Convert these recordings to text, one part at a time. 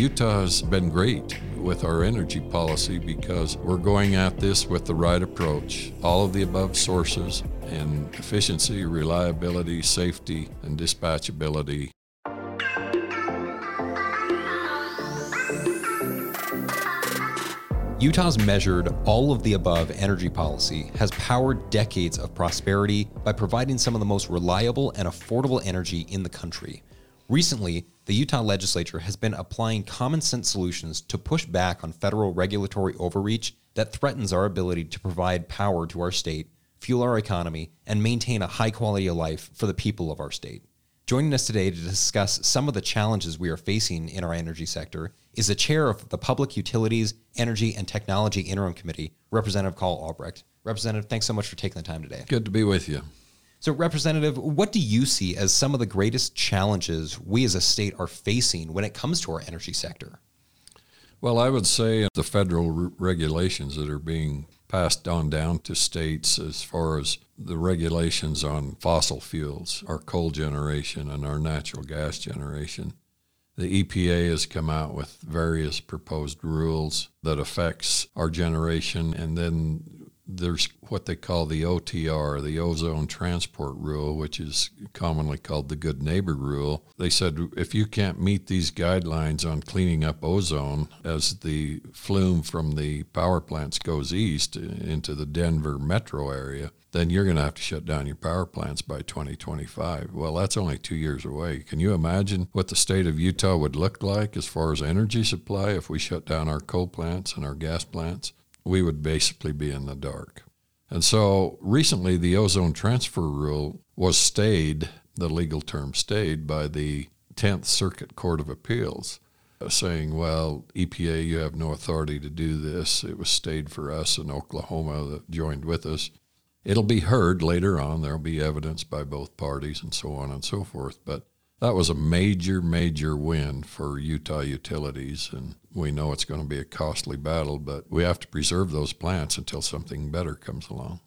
Utah has been great with our energy policy because we're going at this with the right approach. All of the above sources and efficiency, reliability, safety, and dispatchability Utah's measured all of the above energy policy has powered decades of prosperity by providing some of the most reliable and affordable energy in the country. Recently, the Utah legislature has been applying common sense solutions to push back on federal regulatory overreach that threatens our ability to provide power to our state, fuel our economy, and maintain a high quality of life for the people of our state. Joining us today to discuss some of the challenges we are facing in our energy sector is the chair of the Public Utilities, Energy, and Technology Interim Committee, Representative Carl Albrecht. Representative, thanks so much for taking the time today. Good to be with you. So, Representative, what do you see as some of the greatest challenges we as a state are facing when it comes to our energy sector? Well, I would say the federal regulations that are being passed on down to states as far as the regulations on fossil fuels, our coal generation and our natural gas generation. The EPA has come out with various proposed rules that affects our generation and then there's what they call the OTR, the ozone transport rule, which is commonly called the good neighbor rule. They said if you can't meet these guidelines on cleaning up ozone as the flume from the power plants goes east into the Denver metro area, then you're going to have to shut down your power plants by 2025. Well, that's only two years away. Can you imagine what the state of Utah would look like as far as energy supply if we shut down our coal plants and our gas plants? We would basically be in the dark. And so recently, the ozone transfer rule was stayed, the legal term stayed, by the 10th Circuit Court of Appeals, uh, saying, well, EPA, you have no authority to do this. It was stayed for us in Oklahoma that joined with us. It'll be heard later on. There'll be evidence by both parties and so on and so forth. But that was a major, major win for Utah utilities. And we know it's going to be a costly battle, but we have to preserve those plants until something better comes along.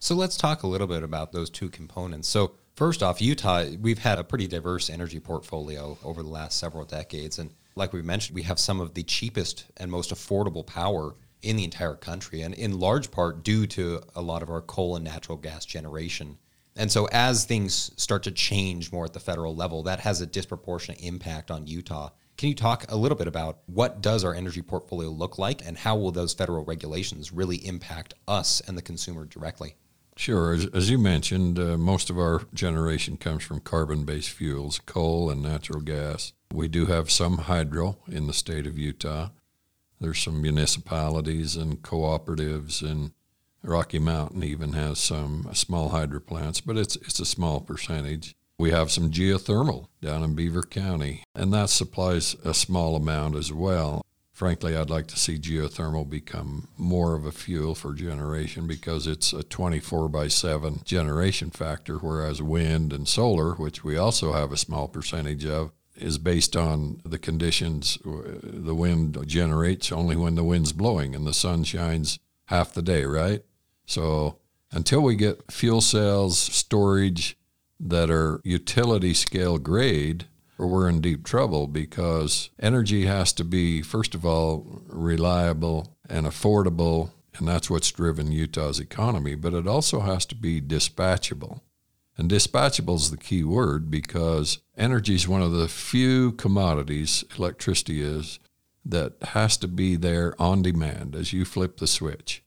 So let's talk a little bit about those two components. So, first off, Utah, we've had a pretty diverse energy portfolio over the last several decades. And like we mentioned, we have some of the cheapest and most affordable power in the entire country, and in large part due to a lot of our coal and natural gas generation. And so, as things start to change more at the federal level, that has a disproportionate impact on Utah. Can you talk a little bit about what does our energy portfolio look like, and how will those federal regulations really impact us and the consumer directly? Sure. As, as you mentioned, uh, most of our generation comes from carbon-based fuels, coal and natural gas. We do have some hydro in the state of Utah. There's some municipalities and cooperatives and Rocky Mountain even has some small hydro plants, but it's it's a small percentage. We have some geothermal down in Beaver County, and that supplies a small amount as well. Frankly, I'd like to see geothermal become more of a fuel for generation because it's a 24 by 7 generation factor, whereas wind and solar, which we also have a small percentage of, is based on the conditions. The wind generates only when the wind's blowing and the sun shines half the day, right? So until we get fuel cells, storage that are utility scale grade, we're in deep trouble because energy has to be, first of all, reliable and affordable, and that's what's driven Utah's economy, but it also has to be dispatchable. And dispatchable is the key word because energy is one of the few commodities, electricity is, that has to be there on demand as you flip the switch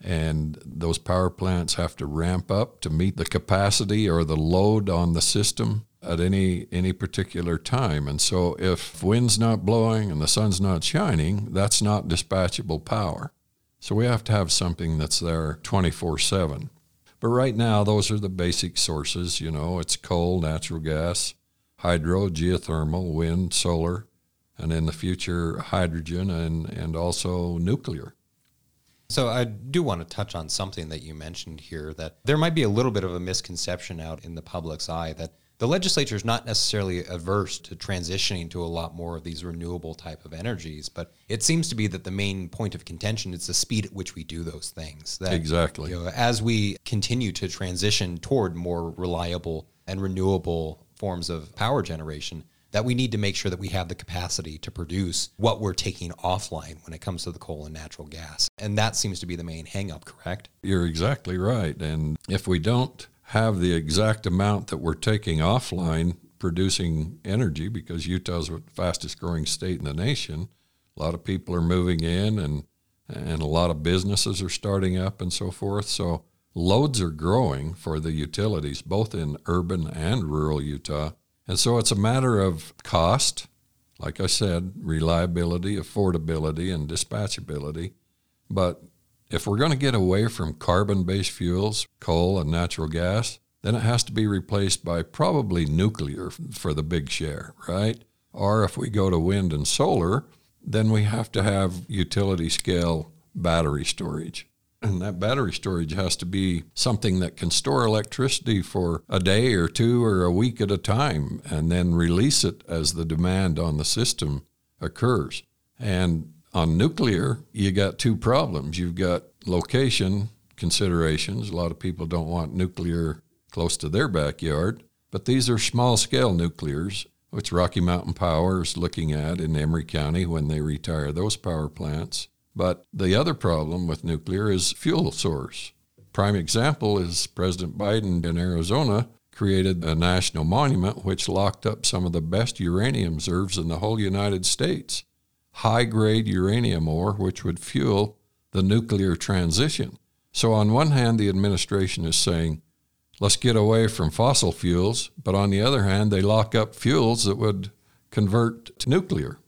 and those power plants have to ramp up to meet the capacity or the load on the system at any any particular time. And so if wind's not blowing and the sun's not shining that's not dispatchable power. So we have to have something that's there 24/7 but right now those are the basic sources you know it's coal natural gas hydro geothermal wind solar and in the future hydrogen and and also nuclear so I do want to touch on something that you mentioned here that there might be a little bit of a misconception out in the public's eye that the legislature is not necessarily averse to transitioning to a lot more of these renewable type of energies, but it seems to be that the main point of contention is the speed at which we do those things. That, exactly. You know, as we continue to transition toward more reliable and renewable forms of power generation, that we need to make sure that we have the capacity to produce what we're taking offline when it comes to the coal and natural gas. And that seems to be the main hangup, correct? You're exactly right. And if we don't have the exact amount that we're taking offline producing energy, because Utah's the fastest growing state in the nation, a lot of people are moving in and and a lot of businesses are starting up and so forth. So loads are growing for the utilities, both in urban and rural Utah. And so it's a matter of cost, like I said, reliability, affordability, and dispatchability. But if we're going to get away from carbon based fuels, coal and natural gas, then it has to be replaced by probably nuclear for the big share, right? Or if we go to wind and solar, then we have to have utility scale battery storage. And that battery storage has to be something that can store electricity for a day or two or a week at a time and then release it as the demand on the system occurs. And on nuclear, you got two problems. You've got location considerations. A lot of people don't want nuclear close to their backyard, but these are small scale nuclears, which Rocky Mountain Power is looking at in Emery County when they retire those power plants. But the other problem with nuclear is fuel source. Prime example is President Biden in Arizona created a national monument which locked up some of the best uranium reserves in the whole United States. High grade uranium ore, which would fuel the nuclear transition. So, on one hand, the administration is saying, let's get away from fossil fuels, but on the other hand, they lock up fuels that would convert to nuclear.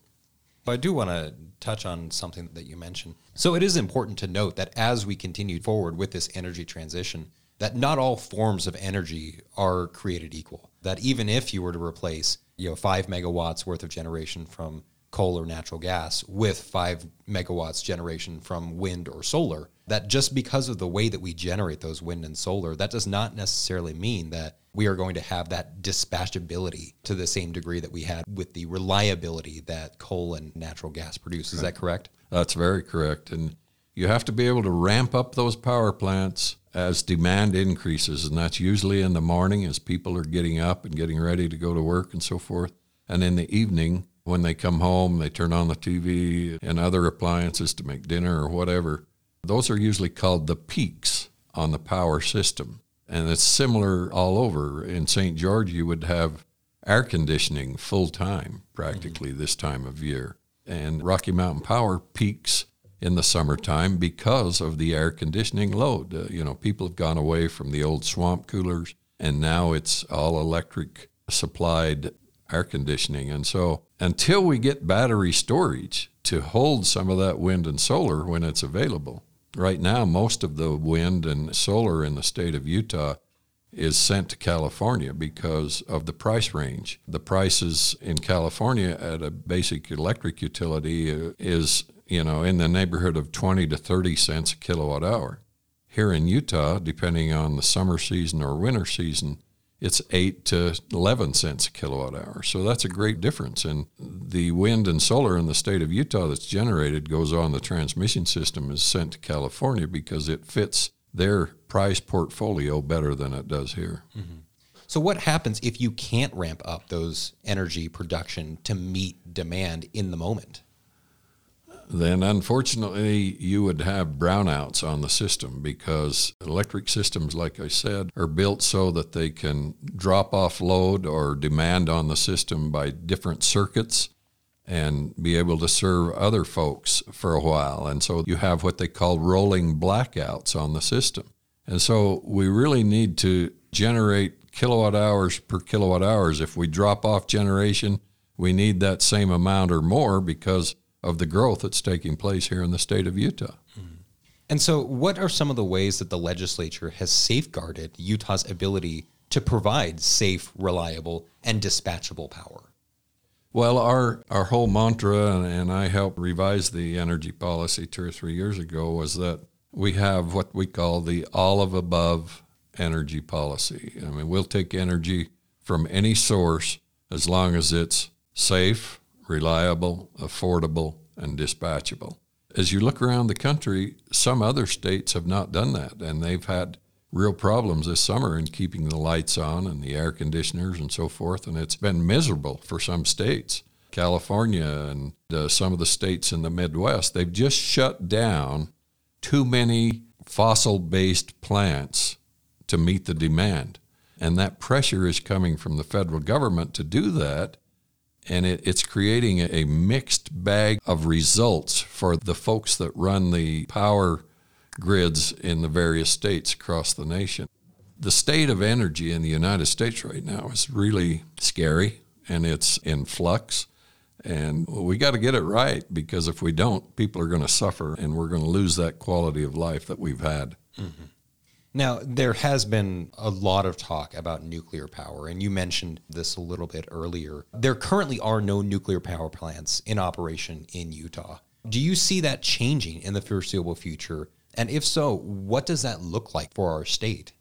I do want to touch on something that you mentioned. So it is important to note that as we continue forward with this energy transition, that not all forms of energy are created equal. That even if you were to replace, you know, five megawatts worth of generation from coal or natural gas with five megawatts generation from wind or solar, that just because of the way that we generate those wind and solar, that does not necessarily mean that we are going to have that dispatchability to the same degree that we had with the reliability that coal and natural gas produce. Is that correct? That's very correct. And you have to be able to ramp up those power plants as demand increases. And that's usually in the morning as people are getting up and getting ready to go to work and so forth. And in the evening, when they come home, they turn on the TV and other appliances to make dinner or whatever. Those are usually called the peaks on the power system. And it's similar all over. In St. George, you would have air conditioning full time practically mm-hmm. this time of year. And Rocky Mountain Power peaks in the summertime because of the air conditioning load. Uh, you know, people have gone away from the old swamp coolers, and now it's all electric supplied air conditioning. And so, until we get battery storage to hold some of that wind and solar when it's available, Right now, most of the wind and solar in the state of Utah is sent to California because of the price range. The prices in California at a basic electric utility uh, is, you know, in the neighborhood of 20 to 30 cents a kilowatt hour. Here in Utah, depending on the summer season or winter season, it's 8 to 11 cents a kilowatt hour. So that's a great difference. And the wind and solar in the state of Utah that's generated goes on the transmission system is sent to California because it fits their price portfolio better than it does here. Mm-hmm. So, what happens if you can't ramp up those energy production to meet demand in the moment? Then unfortunately you would have brownouts on the system because electric systems, like I said, are built so that they can drop off load or demand on the system by different circuits and be able to serve other folks for a while. And so you have what they call rolling blackouts on the system. And so we really need to generate kilowatt hours per kilowatt hours. If we drop off generation, we need that same amount or more because of the growth that's taking place here in the state of Utah. Mm-hmm. And so, what are some of the ways that the legislature has safeguarded Utah's ability to provide safe, reliable, and dispatchable power? Well, our, our whole mantra, and, and I helped revise the energy policy two or three years ago, was that we have what we call the all of above energy policy. I mean, we'll take energy from any source as long as it's safe, reliable, affordable, and dispatchable. As you look around the country, some other states have not done that, and they've had real problems this summer in keeping the lights on and the air conditioners and so forth. And it's been miserable for some states. California and uh, some of the states in the Midwest, they've just shut down too many fossil based plants to meet the demand. And that pressure is coming from the federal government to do that. And it, it's creating a, mixed bag of results for the folks that run the power grids in the various states across the nation. The state of energy in the United States right now is really scary and it's in flux. And we got to get it right because if we don't, people are going to suffer and we're going to lose that quality of life that we've had. Mm-hmm. Now, there has been a lot of talk about nuclear power, and you mentioned this a little bit earlier. There currently are no nuclear power plants in operation in Utah. Do you see that changing in the foreseeable future? And if so, what does that look like for our state?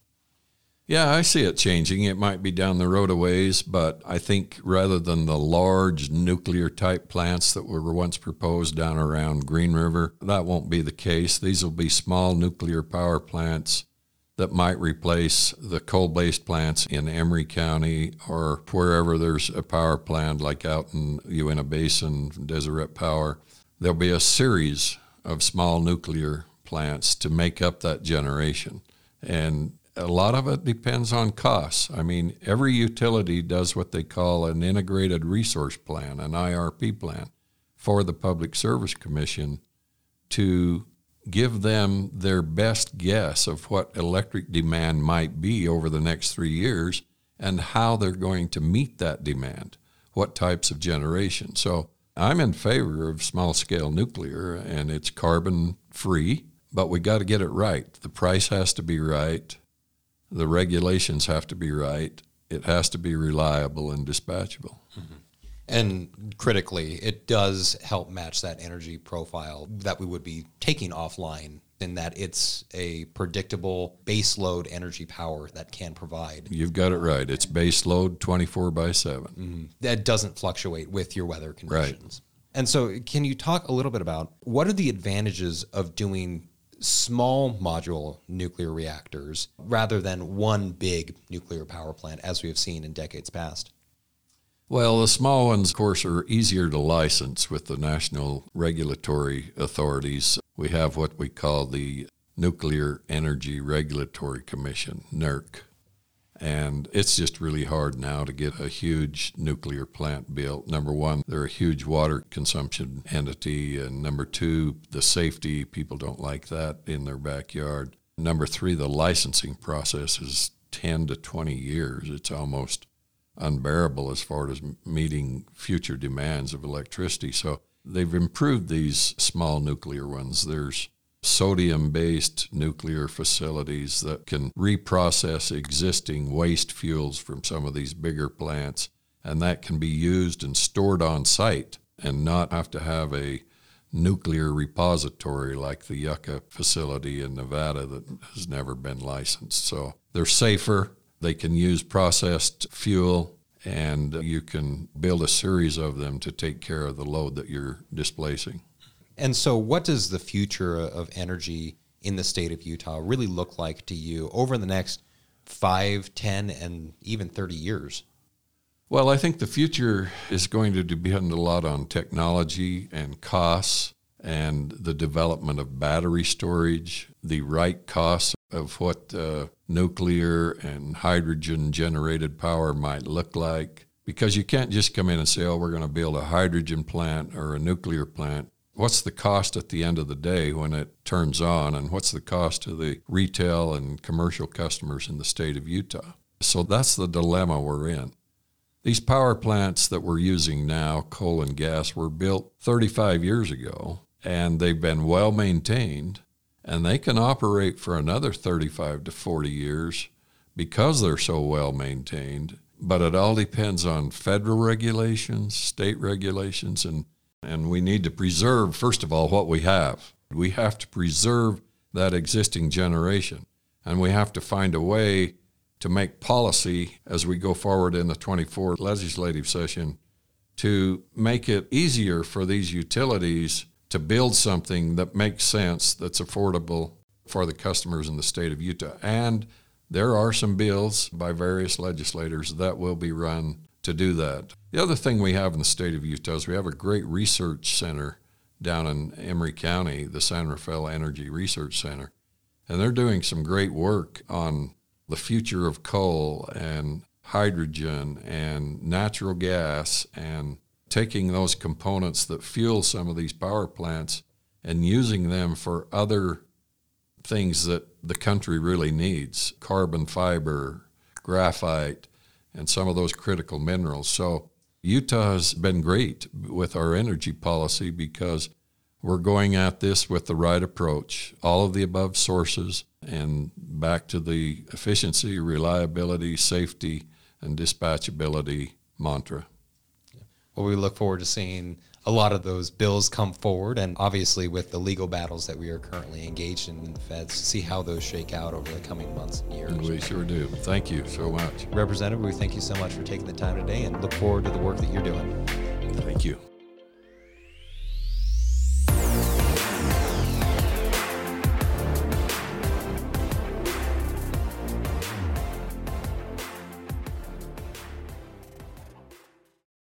Yeah, I see it changing. It might be down the road a ways, but I think rather than the large nuclear type plants that were once proposed down around Green River, that won't be the case. These will be small nuclear power plants that might replace the coal based plants in Emery County or wherever there's a power plant, like out in Uinta Basin, Deseret Power. There'll be a series of small nuclear plants to make up that generation. And a lot of it depends on costs. I mean, every utility does what they call an integrated resource plan, an IRP plan, for the Public Service Commission to give them their best guess of what electric demand might be over the next three years and how they're going to meet that demand, what types of generation. So I'm in favor of small scale nuclear and it's carbon free, but we got to get it right. The price has to be right, the regulations have to be right, it has to be reliable and dispatchable. Mm-hmm. And critically, it does help match that energy profile that we would be taking offline in that it's a predictable baseload energy power that can provide. You've got it right. It's baseload 24 by 7. Mm-hmm. That doesn't fluctuate with your weather conditions. Right. And so, can you talk a little bit about what are the advantages of doing small module nuclear reactors rather than one big nuclear power plant as we have seen in decades past? Well, the small ones, of course, are easier to license with the national regulatory authorities. We have what we call the Nuclear Energy Regulatory Commission, NERC. And it's just really hard now to get a huge nuclear plant built. Number one, they're a huge water consumption entity. And number two, the safety, people don't like that in their backyard. Number three, the licensing process is 10 to 20 years. It's almost unbearable as far as meeting future demands of electricity. So they've improved these small nuclear ones. There's sodium based nuclear facilities that can reprocess existing waste fuels from some of these bigger plants, and that can be used and stored on site and not have to have a nuclear repository like the Yucca facility in Nevada that has never been licensed. So they're safer, they can use processed fuel and you can build a series of them to take care of the load that you're displacing. And so, what does the future of energy in the state of Utah really look like to you over the next five, ten, and even 30 years? Well, I think the future is going to depend a lot on technology and costs and the development of battery storage, the right costs of what uh, nuclear and hydrogen generated power might look like. Because you can't just come in and say, oh, we're going to build a hydrogen plant or a nuclear plant. What's the cost at the end of the day when it turns on? And what's the cost to the retail and commercial customers in the state of Utah? So that's the dilemma we're in. These power plants that we're using now, coal and gas, were built 35 years ago and they've been well maintained and they can operate for another 35 to 40 years because they're so well maintained. But it all depends on federal regulations, state regulations, and, and we need to preserve, first of all, what we have. We have to preserve that existing generation. And we have to find a way to make policy as we go forward in the 24 legislative session to make it easier for these utilities to build something that makes sense, that's affordable for the customers in the state of Utah. And there are some bills by various legislators that will be run to do that. The other thing we have in the state of Utah is we have a great research center down in Emery County, the San Rafael Energy Research Center. And they're doing some great work on the future of coal and hydrogen and natural gas and taking those components that fuel some of these power plants and using them for other things that the country really needs carbon fiber, graphite, and some of those critical minerals. So Utah has been great with our energy policy because we're going at this with the right approach, all of the above sources, and back to the efficiency, reliability, safety, and dispatchability mantra. Well, we look forward to seeing a lot of those bills come forward, and obviously with the legal battles that we are currently engaged in in the feds, see how those shake out over the coming months and years. We sure do. Thank you so much. Representative, we thank you so much for taking the time today and look forward to the work that you're doing. Thank you.